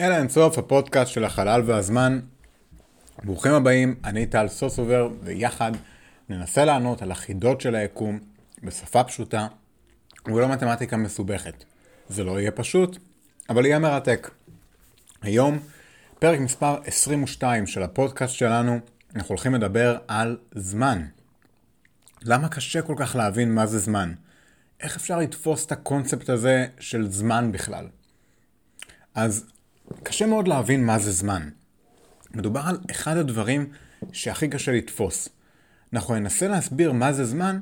אלה אינסוף, הפודקאסט של החלל והזמן. ברוכים הבאים, אני טל סוסובר, ויחד ננסה לענות על החידות של היקום בשפה פשוטה ולא מתמטיקה מסובכת. זה לא יהיה פשוט, אבל יהיה מרתק. היום, פרק מספר 22 של הפודקאסט שלנו, אנחנו הולכים לדבר על זמן. למה קשה כל כך להבין מה זה זמן? איך אפשר לתפוס את הקונספט הזה של זמן בכלל? אז קשה מאוד להבין מה זה זמן. מדובר על אחד הדברים שהכי קשה לתפוס. אנחנו ננסה להסביר מה זה זמן,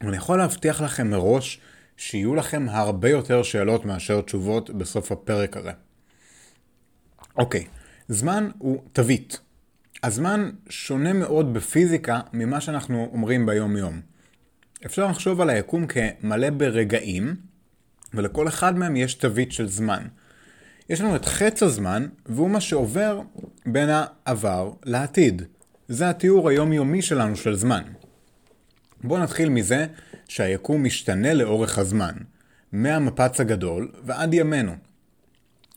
ואני יכול להבטיח לכם מראש שיהיו לכם הרבה יותר שאלות מאשר תשובות בסוף הפרק הזה. אוקיי, זמן הוא תווית. הזמן שונה מאוד בפיזיקה ממה שאנחנו אומרים ביום יום. אפשר לחשוב על היקום כמלא ברגעים, ולכל אחד מהם יש תווית של זמן. יש לנו את חץ הזמן, והוא מה שעובר בין העבר לעתיד. זה התיאור היומיומי שלנו של זמן. בואו נתחיל מזה שהיקום משתנה לאורך הזמן, מהמפץ הגדול ועד ימינו.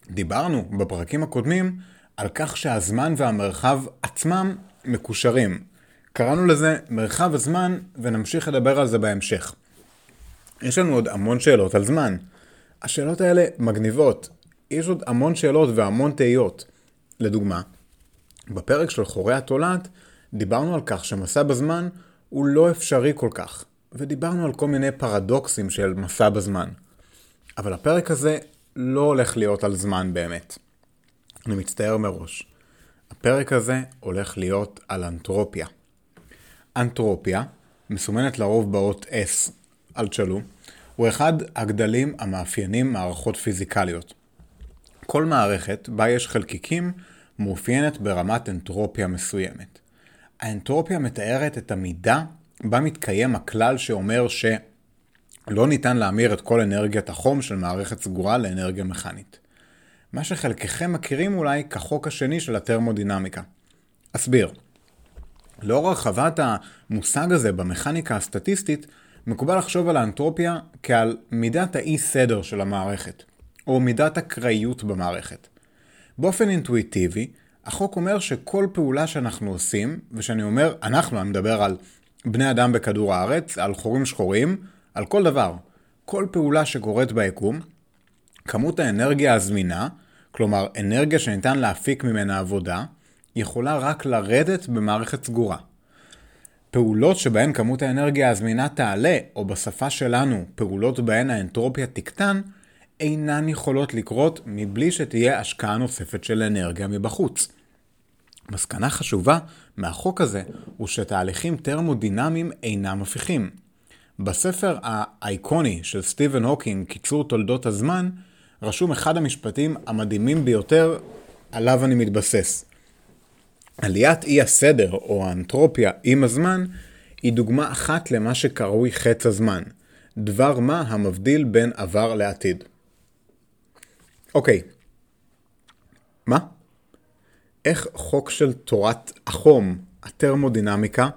דיברנו בפרקים הקודמים על כך שהזמן והמרחב עצמם מקושרים. קראנו לזה מרחב הזמן ונמשיך לדבר על זה בהמשך. יש לנו עוד המון שאלות על זמן. השאלות האלה מגניבות, יש עוד המון שאלות והמון תהיות. לדוגמה, בפרק של חורי התולעת דיברנו על כך שמסע בזמן הוא לא אפשרי כל כך, ודיברנו על כל מיני פרדוקסים של מסע בזמן. אבל הפרק הזה לא הולך להיות על זמן באמת. אני מצטער מראש. הפרק הזה הולך להיות על אנטרופיה. אנטרופיה, מסומנת לרוב באות S על צ'לו, הוא אחד הגדלים המאפיינים מערכות פיזיקליות. כל מערכת בה יש חלקיקים מאופיינת ברמת אנטרופיה מסוימת. האנטרופיה מתארת את המידה בה מתקיים הכלל שאומר שלא ניתן להמיר את כל אנרגיית החום של מערכת סגורה לאנרגיה מכנית. מה שחלקכם מכירים אולי כחוק השני של התרמודינמיקה. אסביר. לאור הרחבת המושג הזה במכניקה הסטטיסטית, מקובל לחשוב על האנטרופיה כעל מידת האי סדר של המערכת. או מידת אקראיות במערכת. באופן אינטואיטיבי, החוק אומר שכל פעולה שאנחנו עושים, ושאני אומר אנחנו, אני מדבר על בני אדם בכדור הארץ, על חורים שחורים, על כל דבר. כל פעולה שקורית ביקום, כמות האנרגיה הזמינה, כלומר אנרגיה שניתן להפיק ממנה עבודה, יכולה רק לרדת במערכת סגורה. פעולות שבהן כמות האנרגיה הזמינה תעלה, או בשפה שלנו, פעולות בהן האנטרופיה תקטן, אינן יכולות לקרות מבלי שתהיה השקעה נוספת של אנרגיה מבחוץ. מסקנה חשובה מהחוק הזה הוא שתהליכים טרמודינמיים אינם הפיכים. בספר האייקוני של סטיבן הוקינג, קיצור תולדות הזמן, רשום אחד המשפטים המדהימים ביותר עליו אני מתבסס. עליית אי הסדר או האנטרופיה עם הזמן היא דוגמה אחת למה שקרוי חץ הזמן, דבר מה המבדיל בין עבר לעתיד. אוקיי. מה? איך חוק של תורת החום, הטרמודינמיקה,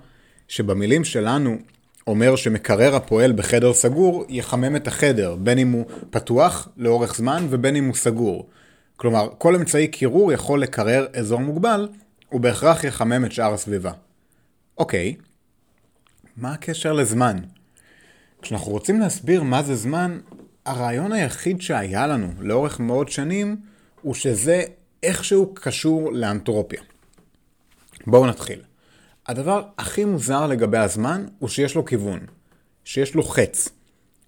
שבמילים שלנו אומר שמקרר הפועל בחדר סגור, יחמם את החדר, בין אם הוא פתוח לאורך זמן ובין אם הוא סגור. כלומר, כל אמצעי קירור יכול לקרר אזור מוגבל, ובהכרח יחמם את שאר הסביבה. אוקיי, מה הקשר לזמן? כשאנחנו רוצים להסביר מה זה זמן, הרעיון היחיד שהיה לנו לאורך מאות שנים הוא שזה איכשהו קשור לאנטרופיה. בואו נתחיל. הדבר הכי מוזר לגבי הזמן הוא שיש לו כיוון, שיש לו חץ.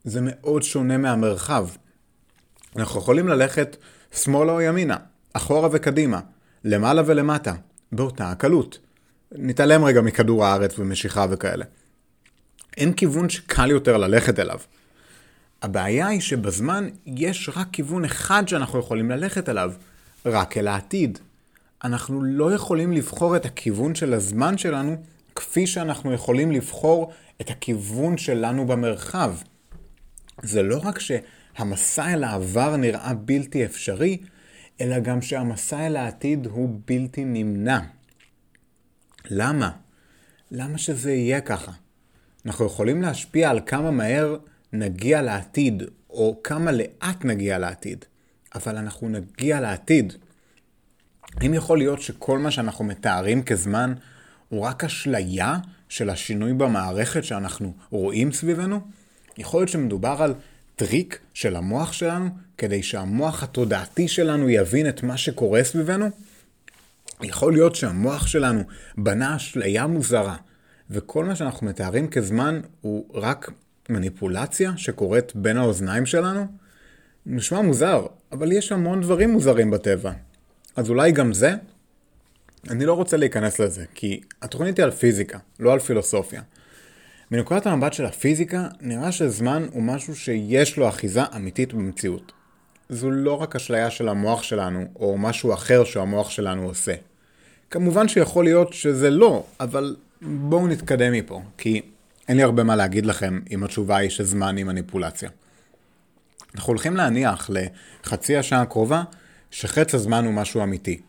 זה מאוד שונה מהמרחב. אנחנו יכולים ללכת שמאלה או ימינה, אחורה וקדימה, למעלה ולמטה, באותה הקלות. נתעלם רגע מכדור הארץ ומשיכה וכאלה. אין כיוון שקל יותר ללכת אליו. הבעיה היא שבזמן יש רק כיוון אחד שאנחנו יכולים ללכת אליו, רק אל העתיד. אנחנו לא יכולים לבחור את הכיוון של הזמן שלנו כפי שאנחנו יכולים לבחור את הכיוון שלנו במרחב. זה לא רק שהמסע אל העבר נראה בלתי אפשרי, אלא גם שהמסע אל העתיד הוא בלתי נמנע. למה? למה שזה יהיה ככה? אנחנו יכולים להשפיע על כמה מהר נגיע לעתיד, או כמה לאט נגיע לעתיד. אבל אנחנו נגיע לעתיד. האם יכול להיות שכל מה שאנחנו מתארים כזמן הוא רק אשליה של השינוי במערכת שאנחנו רואים סביבנו? יכול להיות שמדובר על טריק של המוח שלנו כדי שהמוח התודעתי שלנו יבין את מה שקורה סביבנו? יכול להיות שהמוח שלנו בנה אשליה מוזרה, וכל מה שאנחנו מתארים כזמן הוא רק מניפולציה שקורית בין האוזניים שלנו? נשמע מוזר, אבל יש המון דברים מוזרים בטבע. אז אולי גם זה? אני לא רוצה להיכנס לזה, כי התוכנית היא על פיזיקה, לא על פילוסופיה. מנקודת המבט של הפיזיקה, נראה שזמן הוא משהו שיש לו אחיזה אמיתית במציאות. זו לא רק אשליה של המוח שלנו, או משהו אחר שהמוח שלנו עושה. כמובן שיכול להיות שזה לא, אבל בואו נתקדם מפה, כי אין לי הרבה מה להגיד לכם אם התשובה היא שזמן היא מניפולציה. אנחנו הולכים להניח לחצי השעה הקרובה שחץ הזמן הוא משהו אמיתי.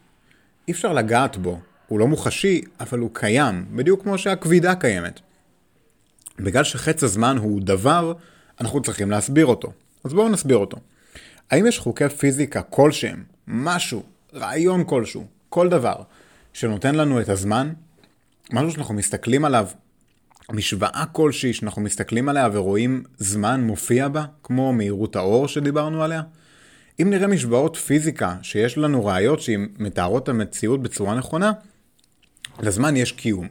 אי אפשר לגעת בו, הוא לא מוחשי, אבל הוא קיים, בדיוק כמו שהכבידה קיימת. בגלל שחץ הזמן הוא דבר, אנחנו צריכים להסביר אותו. אז בואו נסביר אותו. האם יש חוקי פיזיקה כלשהם, משהו, רעיון כלשהו, כל דבר, שנותן לנו את הזמן? משהו שאנחנו מסתכלים עליו, משוואה כלשהי שאנחנו מסתכלים עליה ורואים זמן מופיע בה, כמו מהירות האור שדיברנו עליה? אם נראה משוואות פיזיקה שיש לנו ראיות שהן מתארות את המציאות בצורה נכונה, לזמן יש קיום.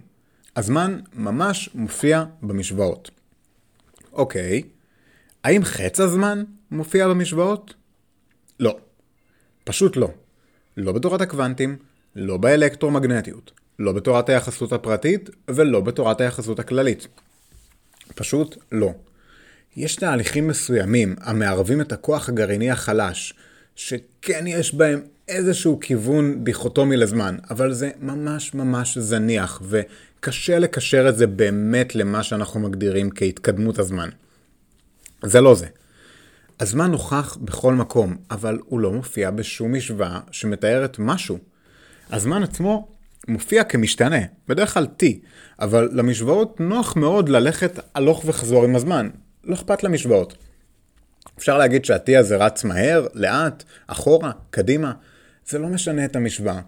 הזמן ממש מופיע במשוואות. אוקיי, האם חץ הזמן מופיע במשוואות? לא. פשוט לא. לא בתורת הקוונטים, לא באלקטרומגנטיות, לא בתורת היחסות הפרטית ולא בתורת היחסות הכללית. פשוט לא. יש תהליכים מסוימים המערבים את הכוח הגרעיני החלש, שכן יש בהם איזשהו כיוון דיכוטומי לזמן, אבל זה ממש ממש זניח, וקשה לקשר את זה באמת למה שאנחנו מגדירים כהתקדמות הזמן. זה לא זה. הזמן נוכח בכל מקום, אבל הוא לא מופיע בשום משוואה שמתארת משהו. הזמן עצמו מופיע כמשתנה, בדרך כלל t, אבל למשוואות נוח מאוד ללכת הלוך וחזור עם הזמן. לא אכפת למשוואות. אפשר להגיד שה-t הזה רץ מהר, לאט, אחורה, קדימה. זה לא משנה את המשוואה.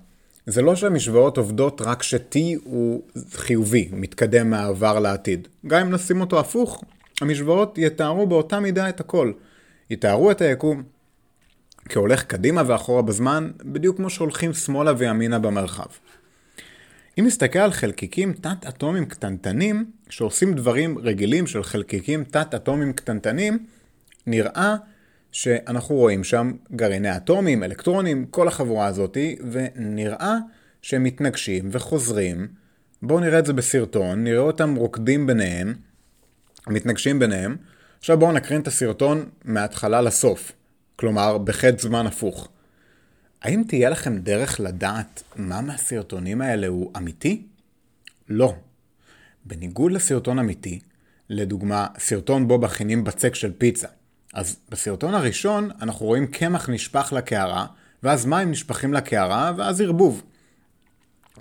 זה לא שהמשוואות עובדות רק ש-t הוא חיובי, מתקדם מהעבר לעתיד. גם אם נשים אותו הפוך, המשוואות יתארו באותה מידה את הכל. יתארו את היקום כהולך קדימה ואחורה בזמן, בדיוק כמו שהולכים שמאלה וימינה במרחב. אם נסתכל על חלקיקים תת-אטומיים קטנטנים, שעושים דברים רגילים של חלקיקים תת-אטומיים קטנטנים, נראה שאנחנו רואים שם גרעיני אטומים, אלקטרונים, כל החבורה הזאתי, ונראה שהם מתנגשים וחוזרים. בואו נראה את זה בסרטון, נראה אותם רוקדים ביניהם, מתנגשים ביניהם. עכשיו בואו נקרין את הסרטון מההתחלה לסוף, כלומר בחטא זמן הפוך. האם תהיה לכם דרך לדעת מה מהסרטונים האלה הוא אמיתי? לא. בניגוד לסרטון אמיתי, לדוגמה, סרטון בו מכינים בצק של פיצה. אז בסרטון הראשון אנחנו רואים קמח נשפך לקערה, ואז מים נשפכים לקערה, ואז ערבוב.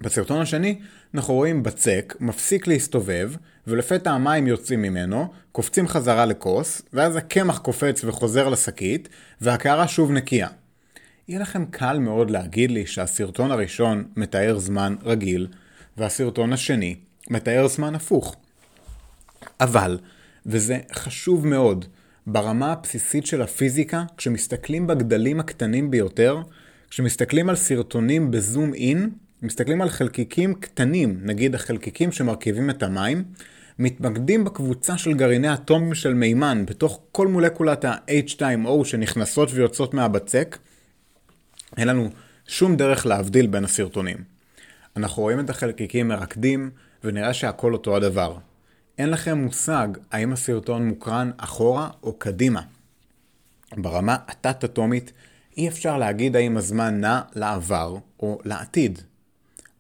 בסרטון השני אנחנו רואים בצק מפסיק להסתובב, ולפתע המים יוצאים ממנו, קופצים חזרה לכוס, ואז הקמח קופץ וחוזר לשקית, והקערה שוב נקייה. יהיה לכם קל מאוד להגיד לי שהסרטון הראשון מתאר זמן רגיל, והסרטון השני מתאר זמן הפוך. אבל, וזה חשוב מאוד, ברמה הבסיסית של הפיזיקה, כשמסתכלים בגדלים הקטנים ביותר, כשמסתכלים על סרטונים בזום אין, מסתכלים על חלקיקים קטנים, נגיד החלקיקים שמרכיבים את המים, מתמקדים בקבוצה של גרעיני אטומים של מימן בתוך כל מולקולת ה-H2O שנכנסות ויוצאות מהבצק, אין לנו שום דרך להבדיל בין הסרטונים. אנחנו רואים את החלקיקים מרקדים, ונראה שהכל אותו הדבר. אין לכם מושג האם הסרטון מוקרן אחורה או קדימה. ברמה התת-אטומית אי אפשר להגיד האם הזמן נע לעבר או לעתיד.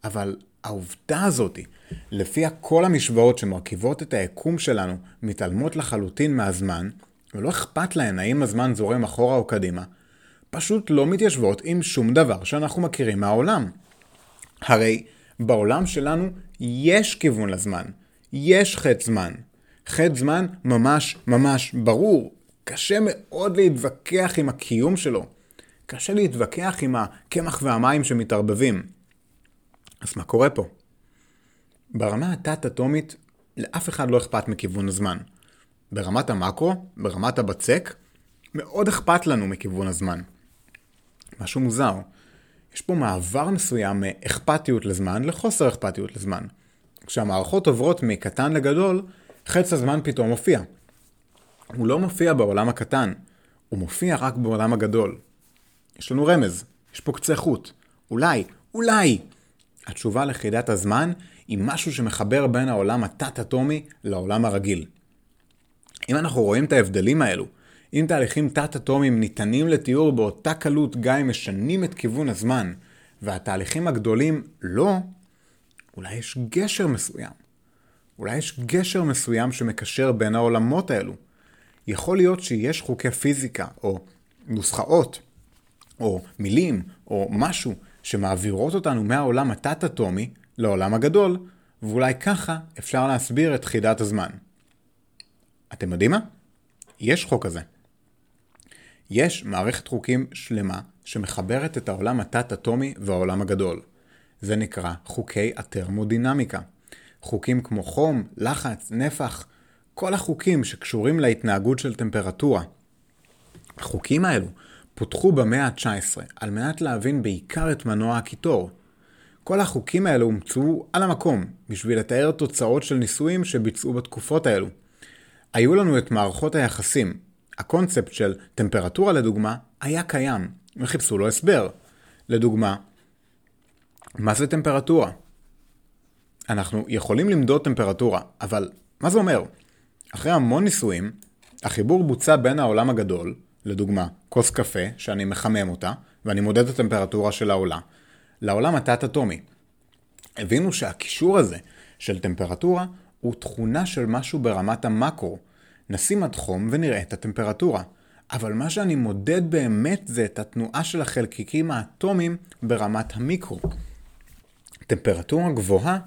אבל העובדה הזאתי, לפיה כל המשוואות שמרכיבות את היקום שלנו מתעלמות לחלוטין מהזמן, ולא אכפת להן האם הזמן זורם אחורה או קדימה, פשוט לא מתיישבות עם שום דבר שאנחנו מכירים מהעולם. הרי בעולם שלנו יש כיוון לזמן, יש חטא זמן. חטא זמן ממש ממש ברור, קשה מאוד להתווכח עם הקיום שלו. קשה להתווכח עם הקמח והמים שמתערבבים. אז מה קורה פה? ברמה התת-אטומית, לאף אחד לא אכפת מכיוון הזמן. ברמת המקרו, ברמת הבצק, מאוד אכפת לנו מכיוון הזמן. משהו מוזר. יש פה מעבר מסוים מאכפתיות לזמן לחוסר אכפתיות לזמן. כשהמערכות עוברות מקטן לגדול, חץ הזמן פתאום מופיע. הוא לא מופיע בעולם הקטן, הוא מופיע רק בעולם הגדול. יש לנו רמז, יש פה קצה חוט. אולי, אולי! התשובה לחידת הזמן היא משהו שמחבר בין העולם התת-אטומי לעולם הרגיל. אם אנחנו רואים את ההבדלים האלו, אם תהליכים תת-אטומיים ניתנים לתיאור באותה קלות גם אם משנים את כיוון הזמן, והתהליכים הגדולים לא, אולי יש גשר מסוים. אולי יש גשר מסוים שמקשר בין העולמות האלו. יכול להיות שיש חוקי פיזיקה, או נוסחאות, או מילים, או משהו, שמעבירות אותנו מהעולם התת-אטומי לעולם הגדול, ואולי ככה אפשר להסביר את חידת הזמן. אתם יודעים מה? יש חוק כזה. יש מערכת חוקים שלמה שמחברת את העולם התת-אטומי והעולם הגדול. זה נקרא חוקי התרמודינמיקה. חוקים כמו חום, לחץ, נפח, כל החוקים שקשורים להתנהגות של טמפרטורה. החוקים האלו פותחו במאה ה-19 על מנת להבין בעיקר את מנוע הקיטור. כל החוקים האלו הומצאו על המקום בשביל לתאר תוצאות של ניסויים שביצעו בתקופות האלו. היו לנו את מערכות היחסים. הקונספט של טמפרטורה לדוגמה היה קיים, וחיפשו לו הסבר. לדוגמה, מה זה טמפרטורה? אנחנו יכולים למדוד טמפרטורה, אבל מה זה אומר? אחרי המון ניסויים, החיבור בוצע בין העולם הגדול, לדוגמה, כוס קפה, שאני מחמם אותה, ואני מודד את הטמפרטורה של העולה, לעולם התת-אטומי. הבינו שהקישור הזה של טמפרטורה הוא תכונה של משהו ברמת המקרו. נשים עד חום ונראה את הטמפרטורה. אבל מה שאני מודד באמת זה את התנועה של החלקיקים האטומיים ברמת המיקרו. טמפרטורה גבוהה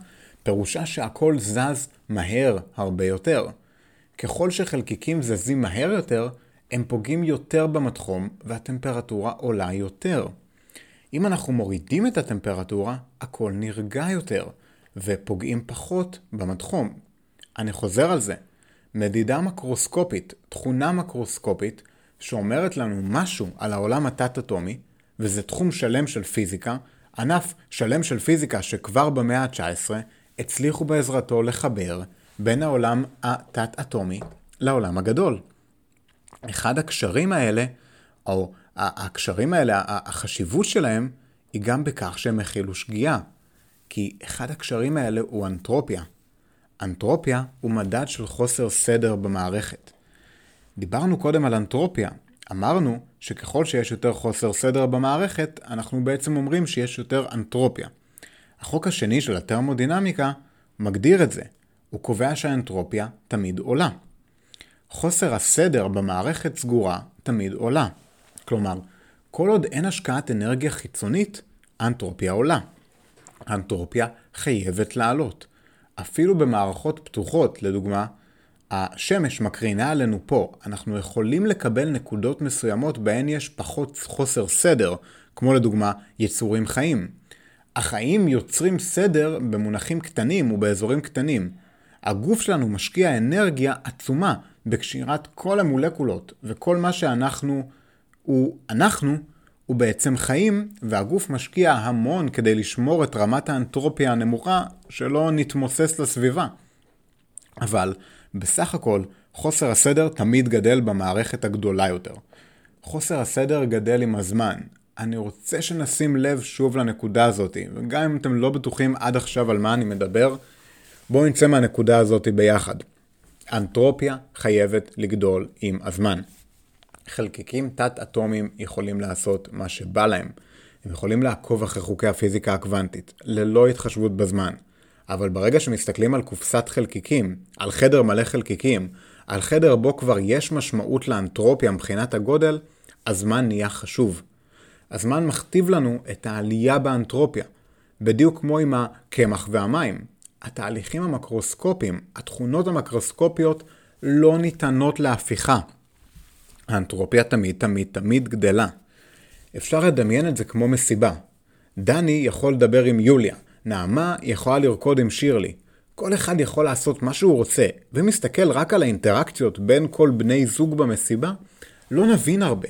פירושה שהכל זז מהר הרבה יותר. ככל שחלקיקים זזים מהר יותר, הם פוגעים יותר במתחום והטמפרטורה עולה יותר. אם אנחנו מורידים את הטמפרטורה, הכל נרגע יותר, ופוגעים פחות במתחום. אני חוזר על זה. מדידה מקרוסקופית, תכונה מקרוסקופית, שאומרת לנו משהו על העולם התת-אטומי, וזה תחום שלם של פיזיקה, ענף שלם של פיזיקה שכבר במאה ה-19 הצליחו בעזרתו לחבר בין העולם התת-אטומי לעולם הגדול. אחד הקשרים האלה, או הקשרים האלה, החשיבות שלהם, היא גם בכך שהם הכילו שגיאה. כי אחד הקשרים האלה הוא אנטרופיה. אנטרופיה הוא מדד של חוסר סדר במערכת. דיברנו קודם על אנטרופיה. אמרנו שככל שיש יותר חוסר סדר במערכת, אנחנו בעצם אומרים שיש יותר אנטרופיה. החוק השני של התרמודינמיקה מגדיר את זה. הוא קובע שהאנטרופיה תמיד עולה. חוסר הסדר במערכת סגורה תמיד עולה. כלומר, כל עוד אין השקעת אנרגיה חיצונית, האנטרופיה עולה. האנטרופיה חייבת לעלות. אפילו במערכות פתוחות, לדוגמה, השמש מקרינה עלינו פה, אנחנו יכולים לקבל נקודות מסוימות בהן יש פחות חוסר סדר, כמו לדוגמה יצורים חיים. החיים יוצרים סדר במונחים קטנים ובאזורים קטנים. הגוף שלנו משקיע אנרגיה עצומה בקשירת כל המולקולות, וכל מה שאנחנו הוא אנחנו, הוא בעצם חיים, והגוף משקיע המון כדי לשמור את רמת האנטרופיה הנמוכה, שלא נתמוסס לסביבה. אבל, בסך הכל, חוסר הסדר תמיד גדל במערכת הגדולה יותר. חוסר הסדר גדל עם הזמן. אני רוצה שנשים לב שוב לנקודה הזאת, וגם אם אתם לא בטוחים עד עכשיו על מה אני מדבר, בואו נצא מהנקודה הזאת ביחד. אנטרופיה חייבת לגדול עם הזמן. חלקיקים תת-אטומיים יכולים לעשות מה שבא להם. הם יכולים לעקוב אחרי חוקי הפיזיקה הקוונטית, ללא התחשבות בזמן. אבל ברגע שמסתכלים על קופסת חלקיקים, על חדר מלא חלקיקים, על חדר בו כבר יש משמעות לאנטרופיה מבחינת הגודל, הזמן נהיה חשוב. הזמן מכתיב לנו את העלייה באנטרופיה, בדיוק כמו עם הקמח והמים. התהליכים המקרוסקופיים, התכונות המקרוסקופיות, לא ניתנות להפיכה. האנטרופיה תמיד תמיד תמיד גדלה. אפשר לדמיין את זה כמו מסיבה. דני יכול לדבר עם יוליה, נעמה יכולה לרקוד עם שירלי. כל אחד יכול לעשות מה שהוא רוצה, ומסתכל רק על האינטראקציות בין כל בני זוג במסיבה, לא נבין הרבה.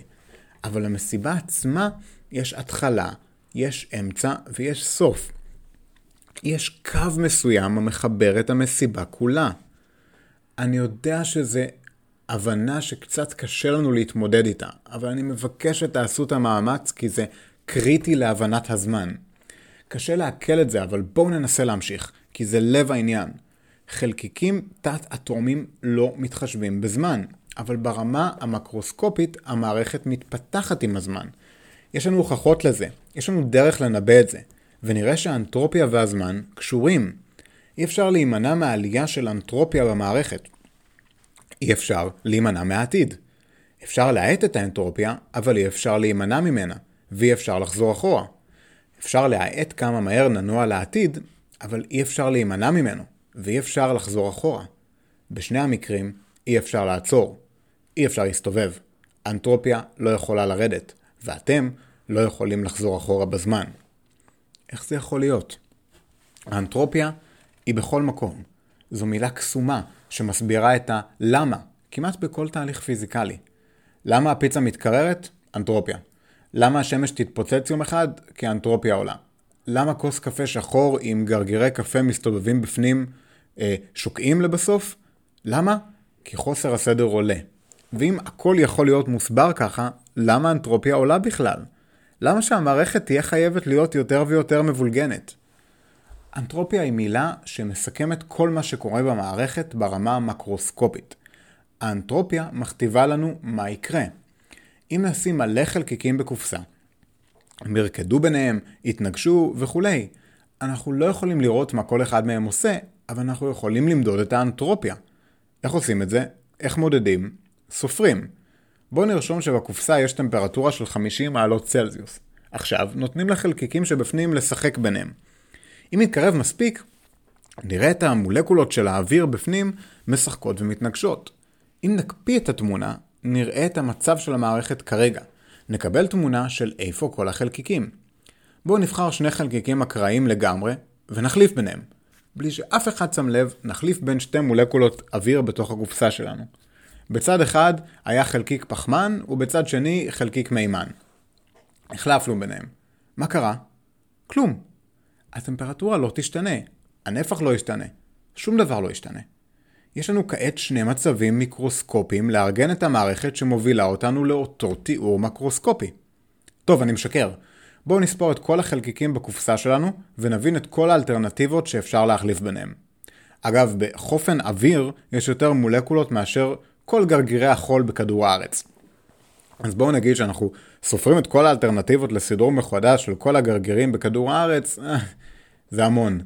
אבל למסיבה עצמה יש התחלה, יש אמצע ויש סוף. יש קו מסוים המחבר את המסיבה כולה. אני יודע שזה הבנה שקצת קשה לנו להתמודד איתה, אבל אני מבקש שתעשו את המאמץ כי זה קריטי להבנת הזמן. קשה לעכל את זה, אבל בואו ננסה להמשיך, כי זה לב העניין. חלקיקים תת-אטומיים לא מתחשבים בזמן, אבל ברמה המקרוסקופית המערכת מתפתחת עם הזמן. יש לנו הוכחות לזה, יש לנו דרך לנבא את זה, ונראה שהאנטרופיה והזמן קשורים. אי אפשר להימנע מהעלייה של אנטרופיה במערכת. אי אפשר להימנע מהעתיד. אפשר להאט את האנטרופיה, אבל אי אפשר להימנע ממנה, ואי אפשר לחזור אחורה. אפשר להאט כמה מהר ננוע לעתיד, אבל אי אפשר להימנע ממנו, ואי אפשר לחזור אחורה. בשני המקרים אי אפשר לעצור. אי אפשר להסתובב. אנטרופיה לא יכולה לרדת, ואתם לא יכולים לחזור אחורה בזמן. איך זה יכול להיות? האנטרופיה היא בכל מקום. זו מילה קסומה שמסבירה את הלמה כמעט בכל תהליך פיזיקלי. למה הפיצה מתקררת? אנטרופיה. למה השמש תתפוצץ יום אחד? כי האנטרופיה עולה. למה כוס קפה שחור עם גרגירי קפה מסתובבים בפנים אה, שוקעים לבסוף? למה? כי חוסר הסדר עולה. ואם הכל יכול להיות מוסבר ככה, למה האנטרופיה עולה בכלל? למה שהמערכת תהיה חייבת להיות יותר ויותר מבולגנת? אנטרופיה היא מילה שמסכמת כל מה שקורה במערכת ברמה המקרוסקופית. האנטרופיה מכתיבה לנו מה יקרה. אם נשים מלא חלקיקים בקופסה, הם ירקדו ביניהם, יתנגשו וכולי, אנחנו לא יכולים לראות מה כל אחד מהם עושה, אבל אנחנו יכולים למדוד את האנטרופיה. איך עושים את זה? איך מודדים? סופרים. בואו נרשום שבקופסה יש טמפרטורה של 50 מעלות צלזיוס. עכשיו, נותנים לחלקיקים שבפנים לשחק ביניהם. אם נתקרב מספיק, נראה את המולקולות של האוויר בפנים משחקות ומתנגשות. אם נקפיא את התמונה, נראה את המצב של המערכת כרגע. נקבל תמונה של איפה כל החלקיקים. בואו נבחר שני חלקיקים אקראיים לגמרי, ונחליף ביניהם. בלי שאף אחד שם לב, נחליף בין שתי מולקולות אוויר בתוך הקופסה שלנו. בצד אחד היה חלקיק פחמן, ובצד שני חלקיק מימן. החלפנו ביניהם. מה קרה? כלום. הטמפרטורה לא תשתנה, הנפח לא ישתנה, שום דבר לא ישתנה. יש לנו כעת שני מצבים מיקרוסקופיים לארגן את המערכת שמובילה אותנו לאותו תיאור מקרוסקופי. טוב, אני משקר. בואו נספור את כל החלקיקים בקופסה שלנו ונבין את כל האלטרנטיבות שאפשר להחליף ביניהם. אגב, בחופן אוויר יש יותר מולקולות מאשר כל גרגירי החול בכדור הארץ. אז בואו נגיד שאנחנו סופרים את כל האלטרנטיבות לסידור מחודש של כל הגרגירים בכדור הארץ, זה המון.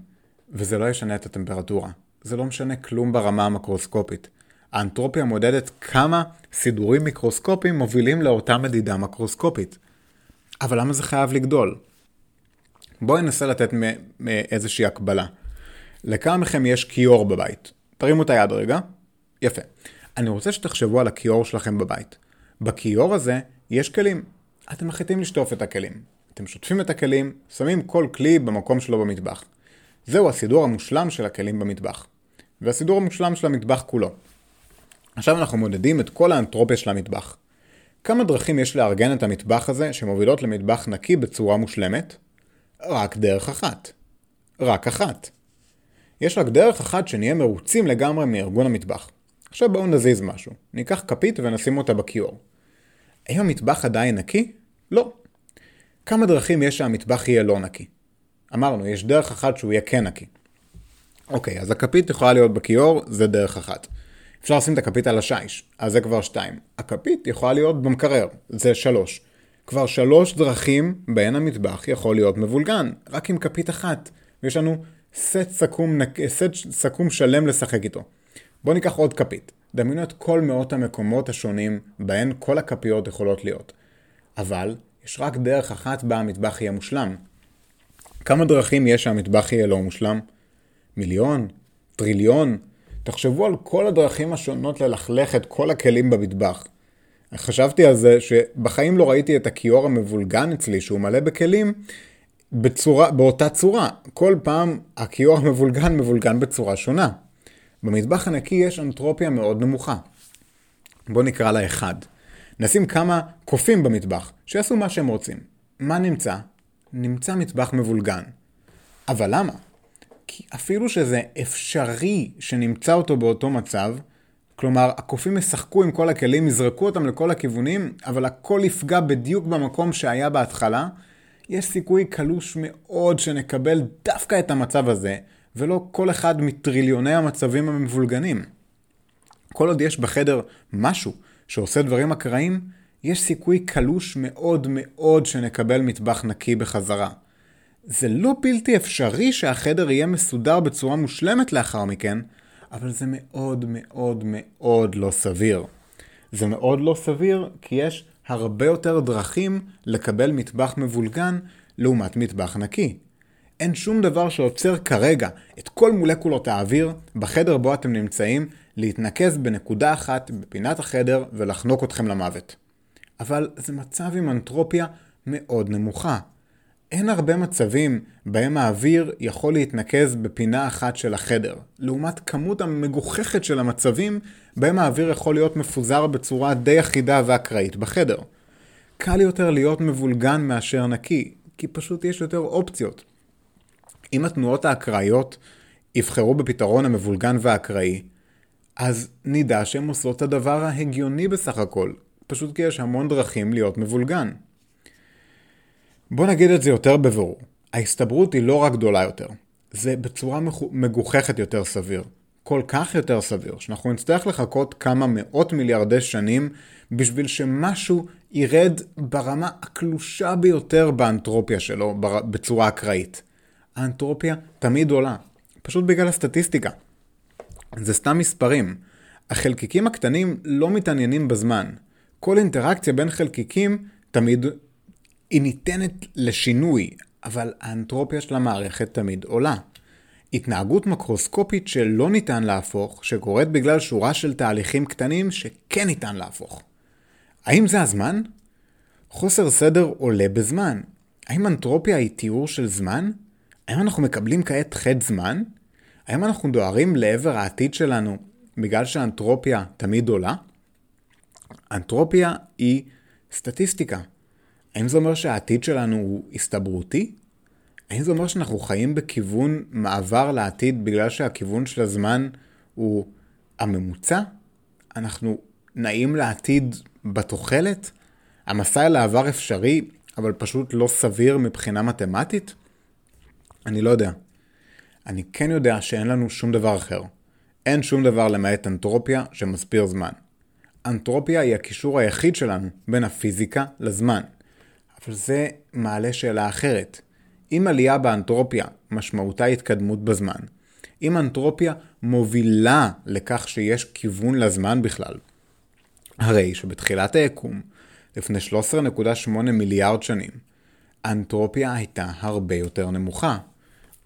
וזה לא ישנה את הטמפרטורה. זה לא משנה כלום ברמה המקרוסקופית. האנטרופיה מודדת כמה סידורים מיקרוסקופיים מובילים לאותה מדידה מקרוסקופית. אבל למה זה חייב לגדול? בואי ננסה לתת מאיזושהי הקבלה. לכמה מכם יש כיור בבית? תרימו את היד רגע. יפה. אני רוצה שתחשבו על הכיור שלכם בבית. בכיור הזה יש כלים. אתם מחליטים לשטוף את הכלים. אתם שוטפים את הכלים, שמים כל כלי במקום שלו במטבח. זהו הסידור המושלם של הכלים במטבח. והסידור המושלם של המטבח כולו. עכשיו אנחנו מודדים את כל האנטרופיה של המטבח. כמה דרכים יש לארגן את המטבח הזה שמובילות למטבח נקי בצורה מושלמת? רק דרך אחת. רק אחת. יש רק דרך אחת שנהיה מרוצים לגמרי מארגון המטבח. עכשיו בואו נזיז משהו. ניקח כפית ונשים אותה בכיור. האם המטבח עדיין נקי? לא. כמה דרכים יש שהמטבח יהיה לא נקי? אמרנו, יש דרך אחת שהוא יהיה כן נקי. אוקיי, אז הכפית יכולה להיות בכיור, זה דרך אחת. אפשר לשים את הכפית על השיש, אז זה כבר שתיים. הכפית יכולה להיות במקרר, זה שלוש. כבר שלוש דרכים בהן המטבח יכול להיות מבולגן, רק עם כפית אחת. ויש לנו סט סכום, סט סכום שלם לשחק איתו. בואו ניקח עוד כפית. דמיינו את כל מאות המקומות השונים בהן כל הכפיות יכולות להיות. אבל יש רק דרך אחת בה המטבח יהיה מושלם. כמה דרכים יש שהמטבח יהיה לא מושלם? מיליון? טריליון? תחשבו על כל הדרכים השונות ללכלך את כל הכלים במטבח. חשבתי על זה שבחיים לא ראיתי את הכיור המבולגן אצלי, שהוא מלא בכלים, בצורה, באותה צורה. כל פעם הכיור המבולגן מבולגן בצורה שונה. במטבח הנקי יש אנטרופיה מאוד נמוכה. בואו נקרא לה אחד. נשים כמה קופים במטבח, שיעשו מה שהם רוצים. מה נמצא? נמצא מטבח מבולגן. אבל למה? כי אפילו שזה אפשרי שנמצא אותו באותו מצב, כלומר, הקופים ישחקו עם כל הכלים, יזרקו אותם לכל הכיוונים, אבל הכל יפגע בדיוק במקום שהיה בהתחלה, יש סיכוי קלוש מאוד שנקבל דווקא את המצב הזה, ולא כל אחד מטריליוני המצבים המבולגנים. כל עוד יש בחדר משהו שעושה דברים אקראיים, יש סיכוי קלוש מאוד מאוד שנקבל מטבח נקי בחזרה. זה לא בלתי אפשרי שהחדר יהיה מסודר בצורה מושלמת לאחר מכן, אבל זה מאוד מאוד מאוד לא סביר. זה מאוד לא סביר כי יש הרבה יותר דרכים לקבל מטבח מבולגן לעומת מטבח נקי. אין שום דבר שעוצר כרגע את כל מולקולות האוויר בחדר בו אתם נמצאים להתנקז בנקודה אחת בפינת החדר ולחנוק אתכם למוות. אבל זה מצב עם אנטרופיה מאוד נמוכה. אין הרבה מצבים בהם האוויר יכול להתנקז בפינה אחת של החדר, לעומת כמות המגוחכת של המצבים בהם האוויר יכול להיות מפוזר בצורה די אחידה ואקראית בחדר. קל יותר להיות מבולגן מאשר נקי, כי פשוט יש יותר אופציות. אם התנועות האקראיות יבחרו בפתרון המבולגן והאקראי, אז נדע שהן עושות את הדבר ההגיוני בסך הכל, פשוט כי יש המון דרכים להיות מבולגן. בוא נגיד את זה יותר בבירור. ההסתברות היא לא רק גדולה יותר, זה בצורה מגוחכת יותר סביר. כל כך יותר סביר, שאנחנו נצטרך לחכות כמה מאות מיליארדי שנים בשביל שמשהו ירד ברמה הקלושה ביותר באנטרופיה שלו בצורה אקראית. האנטרופיה תמיד עולה, פשוט בגלל הסטטיסטיקה. זה סתם מספרים. החלקיקים הקטנים לא מתעניינים בזמן. כל אינטראקציה בין חלקיקים תמיד היא ניתנת לשינוי, אבל האנטרופיה של המערכת תמיד עולה. התנהגות מקרוסקופית שלא ניתן להפוך, שקורית בגלל שורה של תהליכים קטנים שכן ניתן להפוך. האם זה הזמן? חוסר סדר עולה בזמן. האם אנטרופיה היא תיאור של זמן? האם אנחנו מקבלים כעת חד זמן? האם אנחנו דוהרים לעבר העתיד שלנו בגלל שאנטרופיה תמיד עולה? אנטרופיה היא סטטיסטיקה. האם זה אומר שהעתיד שלנו הוא הסתברותי? האם זה אומר שאנחנו חיים בכיוון מעבר לעתיד בגלל שהכיוון של הזמן הוא הממוצע? אנחנו נעים לעתיד בתוחלת? המסע אל העבר אפשרי, אבל פשוט לא סביר מבחינה מתמטית? אני לא יודע. אני כן יודע שאין לנו שום דבר אחר. אין שום דבר למעט אנטרופיה שמסביר זמן. אנטרופיה היא הקישור היחיד שלנו בין הפיזיקה לזמן. אבל זה מעלה שאלה אחרת. אם עלייה באנטרופיה משמעותה התקדמות בזמן, אם אנטרופיה מובילה לכך שיש כיוון לזמן בכלל, הרי שבתחילת היקום, לפני 13.8 מיליארד שנים, האנטרופיה הייתה הרבה יותר נמוכה.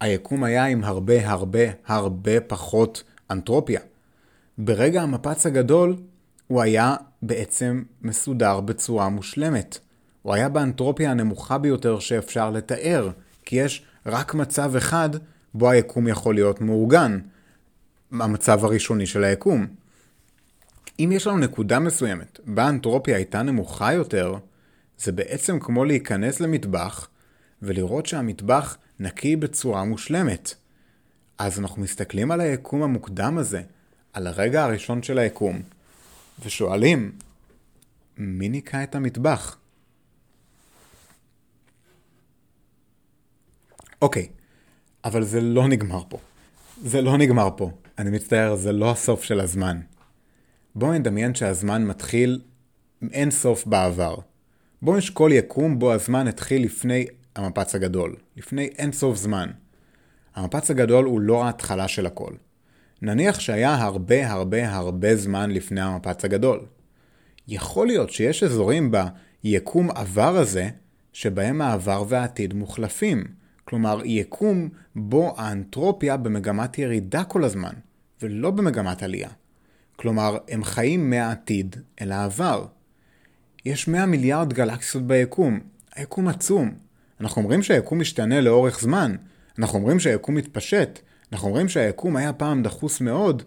היקום היה עם הרבה הרבה הרבה פחות אנטרופיה. ברגע המפץ הגדול, הוא היה בעצם מסודר בצורה מושלמת. הוא היה באנטרופיה הנמוכה ביותר שאפשר לתאר, כי יש רק מצב אחד בו היקום יכול להיות מאורגן, המצב הראשוני של היקום. אם יש לנו נקודה מסוימת בה האנטרופיה הייתה נמוכה יותר, זה בעצם כמו להיכנס למטבח ולראות שהמטבח נקי בצורה מושלמת. אז אנחנו מסתכלים על היקום המוקדם הזה, על הרגע הראשון של היקום, ושואלים, מי ניקה את המטבח? אוקיי, אבל זה לא נגמר פה. זה לא נגמר פה. אני מצטער, זה לא הסוף של הזמן. בואו נדמיין שהזמן מתחיל אין סוף בעבר. בואו נשקול יקום בו הזמן התחיל לפני המפץ הגדול, לפני אין סוף זמן. המפץ הגדול הוא לא ההתחלה של הכל. נניח שהיה הרבה הרבה הרבה זמן לפני המפץ הגדול. יכול להיות שיש אזורים ביקום עבר הזה, שבהם העבר והעתיד מוחלפים. כלומר, יקום בו האנטרופיה במגמת ירידה כל הזמן, ולא במגמת עלייה. כלומר, הם חיים מהעתיד אל העבר. יש 100 מיליארד גלקסיות ביקום. היקום עצום. אנחנו אומרים שהיקום משתנה לאורך זמן. אנחנו אומרים שהיקום מתפשט. אנחנו אומרים שהיקום היה פעם דחוס מאוד.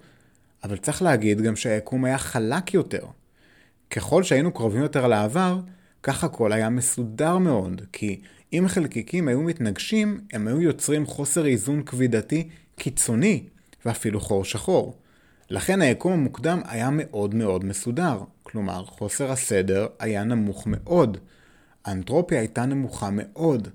אבל צריך להגיד גם שהיקום היה חלק יותר. ככל שהיינו קרובים יותר לעבר, כך הכל היה מסודר מאוד, כי אם חלקיקים היו מתנגשים, הם היו יוצרים חוסר איזון כבידתי קיצוני, ואפילו חור שחור. לכן היקום המוקדם היה מאוד מאוד מסודר, כלומר חוסר הסדר היה נמוך מאוד. האנטרופיה הייתה נמוכה מאוד.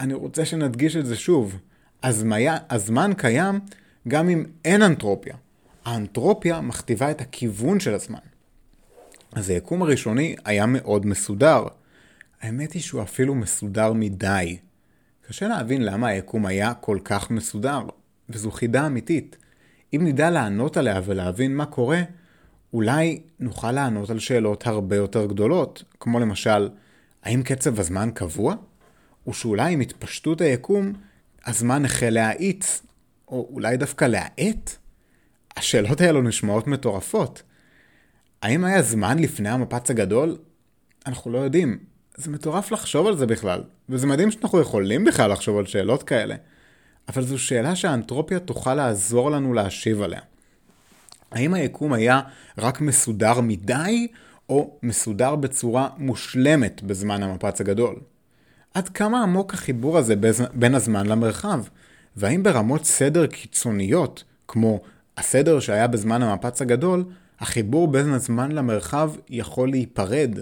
אני רוצה שנדגיש את זה שוב. הזמיה, הזמן קיים גם אם אין אנטרופיה. האנטרופיה מכתיבה את הכיוון של הזמן. אז היקום הראשוני היה מאוד מסודר. האמת היא שהוא אפילו מסודר מדי. קשה להבין למה היקום היה כל כך מסודר, וזו חידה אמיתית. אם נדע לענות עליה ולהבין מה קורה, אולי נוכל לענות על שאלות הרבה יותר גדולות, כמו למשל, האם קצב הזמן קבוע? או שאולי עם התפשטות היקום, הזמן החל להאיץ, או אולי דווקא להאט? השאלות האלו נשמעות מטורפות. האם היה זמן לפני המפץ הגדול? אנחנו לא יודעים. זה מטורף לחשוב על זה בכלל, וזה מדהים שאנחנו יכולים בכלל לחשוב על שאלות כאלה. אבל זו שאלה שהאנטרופיה תוכל לעזור לנו להשיב עליה. האם היקום היה רק מסודר מדי, או מסודר בצורה מושלמת בזמן המפץ הגדול? עד כמה עמוק החיבור הזה בין הזמן למרחב? והאם ברמות סדר קיצוניות, כמו הסדר שהיה בזמן המפץ הגדול, החיבור בין הזמן למרחב יכול להיפרד.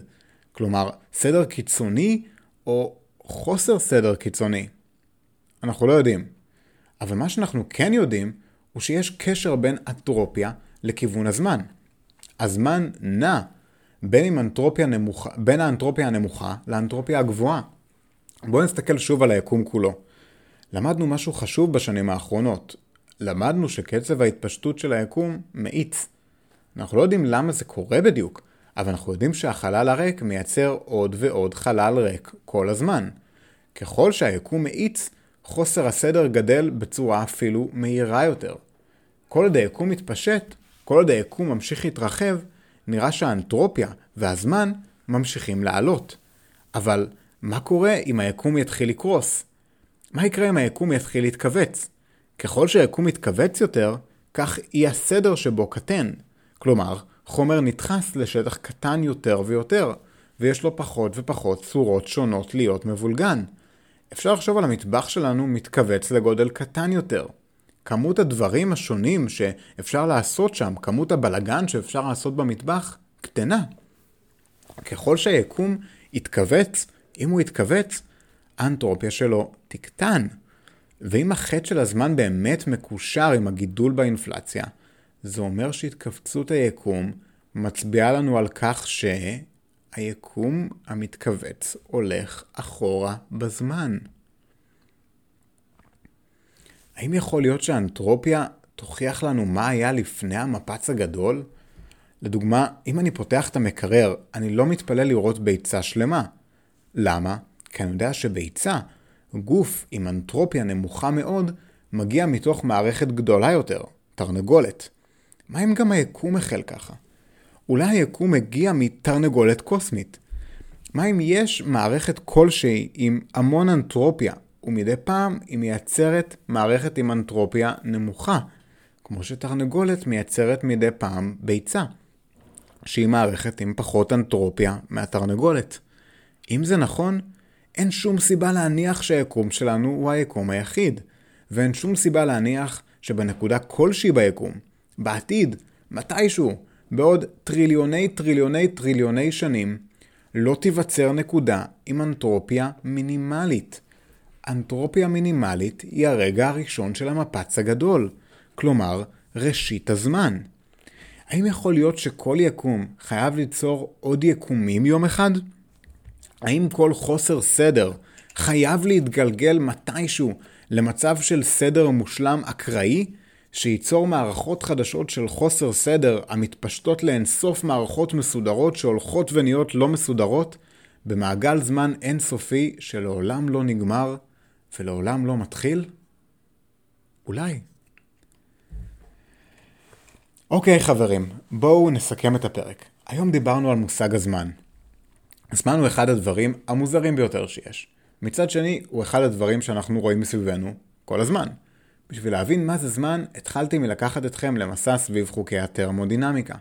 כלומר, סדר קיצוני או חוסר סדר קיצוני. אנחנו לא יודעים. אבל מה שאנחנו כן יודעים, הוא שיש קשר בין אנטרופיה לכיוון הזמן. הזמן נע בין, נמוכה, בין האנטרופיה הנמוכה לאנטרופיה הגבוהה. בואו נסתכל שוב על היקום כולו. למדנו משהו חשוב בשנים האחרונות. למדנו שקצב ההתפשטות של היקום מאיץ. אנחנו לא יודעים למה זה קורה בדיוק, אבל אנחנו יודעים שהחלל הריק מייצר עוד ועוד חלל ריק כל הזמן. ככל שהיקום מאיץ, חוסר הסדר גדל בצורה אפילו מהירה יותר. כל עוד היקום מתפשט, כל עוד היקום ממשיך להתרחב, נראה שהאנטרופיה והזמן ממשיכים לעלות. אבל מה קורה אם היקום יתחיל לקרוס? מה יקרה אם היקום יתחיל להתכווץ? ככל שהיקום מתכווץ יותר, כך אי הסדר שבו קטן. כלומר, חומר נדחס לשטח קטן יותר ויותר, ויש לו פחות ופחות צורות שונות להיות מבולגן. אפשר לחשוב על המטבח שלנו מתכווץ לגודל קטן יותר. כמות הדברים השונים שאפשר לעשות שם, כמות הבלגן שאפשר לעשות במטבח, קטנה. ככל שהיקום יתכווץ, אם הוא יתכווץ, האנטרופיה שלו תקטן. ואם החטא של הזמן באמת מקושר עם הגידול באינפלציה, זה אומר שהתכווצות היקום מצביעה לנו על כך שהיקום המתכווץ הולך אחורה בזמן. האם יכול להיות שהאנטרופיה תוכיח לנו מה היה לפני המפץ הגדול? לדוגמה, אם אני פותח את המקרר, אני לא מתפלא לראות ביצה שלמה. למה? כי אני יודע שביצה, גוף עם אנטרופיה נמוכה מאוד, מגיע מתוך מערכת גדולה יותר, תרנגולת. מה אם גם היקום החל ככה? אולי היקום מגיע מתרנגולת קוסמית. מה אם יש מערכת כלשהי עם המון אנטרופיה, ומדי פעם היא מייצרת מערכת עם אנטרופיה נמוכה, כמו שתרנגולת מייצרת מדי פעם ביצה, שהיא מערכת עם פחות אנטרופיה מהתרנגולת. אם זה נכון, אין שום סיבה להניח שהיקום שלנו הוא היקום היחיד, ואין שום סיבה להניח שבנקודה כלשהי ביקום, בעתיד, מתישהו, בעוד טריליוני טריליוני טריליוני שנים, לא תיווצר נקודה עם אנטרופיה מינימלית. אנטרופיה מינימלית היא הרגע הראשון של המפץ הגדול, כלומר, ראשית הזמן. האם יכול להיות שכל יקום חייב ליצור עוד יקומים יום אחד? האם כל חוסר סדר חייב להתגלגל מתישהו למצב של סדר מושלם אקראי, שייצור מערכות חדשות של חוסר סדר המתפשטות לאינסוף מערכות מסודרות שהולכות ונהיות לא מסודרות, במעגל זמן אינסופי שלעולם לא נגמר ולעולם לא מתחיל? אולי. אוקיי חברים, בואו נסכם את הפרק. היום דיברנו על מושג הזמן. הזמן הוא אחד הדברים המוזרים ביותר שיש. מצד שני, הוא אחד הדברים שאנחנו רואים מסביבנו כל הזמן. בשביל להבין מה זה זמן, התחלתי מלקחת אתכם למסע סביב חוקי הטרמודינמיקה.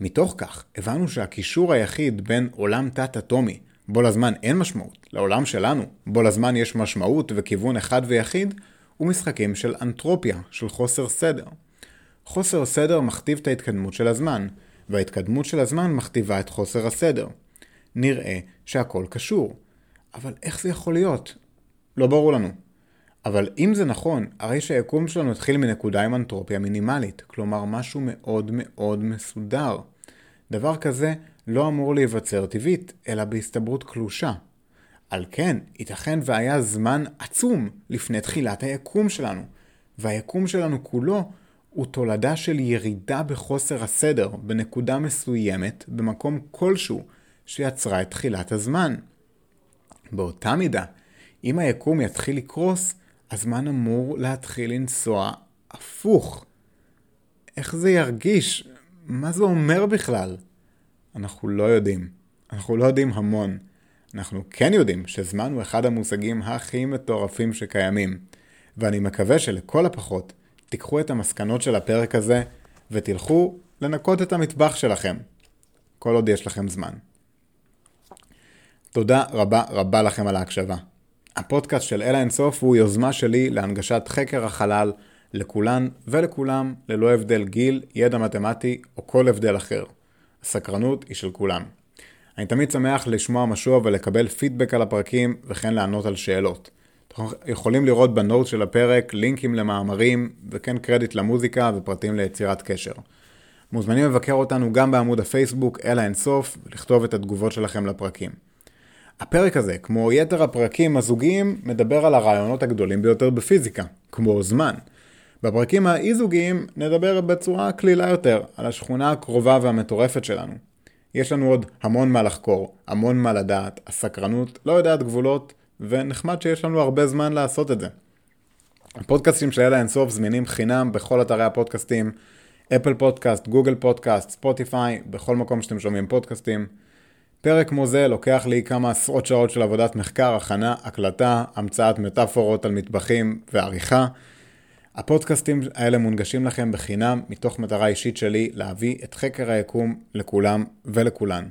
מתוך כך, הבנו שהקישור היחיד בין עולם תת-אטומי, בו לזמן אין משמעות, לעולם שלנו, בו לזמן יש משמעות וכיוון אחד ויחיד, הוא משחקים של אנטרופיה, של חוסר סדר. חוסר סדר מכתיב את ההתקדמות של הזמן, וההתקדמות של הזמן מכתיבה את חוסר הסדר. נראה שהכל קשור. אבל איך זה יכול להיות? לא ברור לנו. אבל אם זה נכון, הרי שהיקום שלנו התחיל מנקודה עם אנטרופיה מינימלית, כלומר משהו מאוד מאוד מסודר. דבר כזה לא אמור להיווצר טבעית, אלא בהסתברות קלושה. על כן, ייתכן והיה זמן עצום לפני תחילת היקום שלנו, והיקום שלנו כולו הוא תולדה של ירידה בחוסר הסדר בנקודה מסוימת במקום כלשהו שיצרה את תחילת הזמן. באותה מידה, אם היקום יתחיל לקרוס, הזמן אמור להתחיל לנסוע הפוך. איך זה ירגיש? מה זה אומר בכלל? אנחנו לא יודעים. אנחנו לא יודעים המון. אנחנו כן יודעים שזמן הוא אחד המושגים הכי מטורפים שקיימים, ואני מקווה שלכל הפחות תיקחו את המסקנות של הפרק הזה ותלכו לנקות את המטבח שלכם, כל עוד יש לכם זמן. תודה רבה רבה לכם על ההקשבה. הפודקאסט של אלה אינסוף הוא יוזמה שלי להנגשת חקר החלל לכולן ולכולם ללא הבדל גיל, ידע מתמטי או כל הבדל אחר. הסקרנות היא של כולם. אני תמיד שמח לשמוע משוע ולקבל פידבק על הפרקים וכן לענות על שאלות. אתם יכולים לראות בנוט של הפרק לינקים למאמרים וכן קרדיט למוזיקה ופרטים ליצירת קשר. מוזמנים לבקר אותנו גם בעמוד הפייסבוק אלה אינסוף ולכתוב את התגובות שלכם לפרקים. הפרק הזה, כמו יתר הפרקים הזוגיים, מדבר על הרעיונות הגדולים ביותר בפיזיקה, כמו זמן. בפרקים האי-זוגיים נדבר בצורה קלילה יותר על השכונה הקרובה והמטורפת שלנו. יש לנו עוד המון מה לחקור, המון מה לדעת, הסקרנות לא יודעת גבולות, ונחמד שיש לנו הרבה זמן לעשות את זה. הפודקאסטים של אלה אינסוף זמינים חינם בכל אתרי הפודקאסטים, אפל פודקאסט, גוגל פודקאסט, ספוטיפיי, בכל מקום שאתם שומעים פודקאסטים. פרק כמו זה לוקח לי כמה עשרות שעות של עבודת מחקר, הכנה, הקלטה, המצאת מטאפורות על מטבחים ועריכה. הפודקאסטים האלה מונגשים לכם בחינם מתוך מטרה אישית שלי להביא את חקר היקום לכולם ולכולן.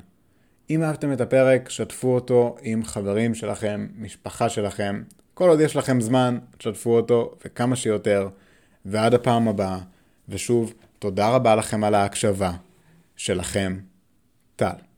אם אהבתם את הפרק, שתפו אותו עם חברים שלכם, משפחה שלכם. כל עוד יש לכם זמן, תשתפו אותו וכמה שיותר. ועד הפעם הבאה, ושוב, תודה רבה לכם על ההקשבה שלכם, טל.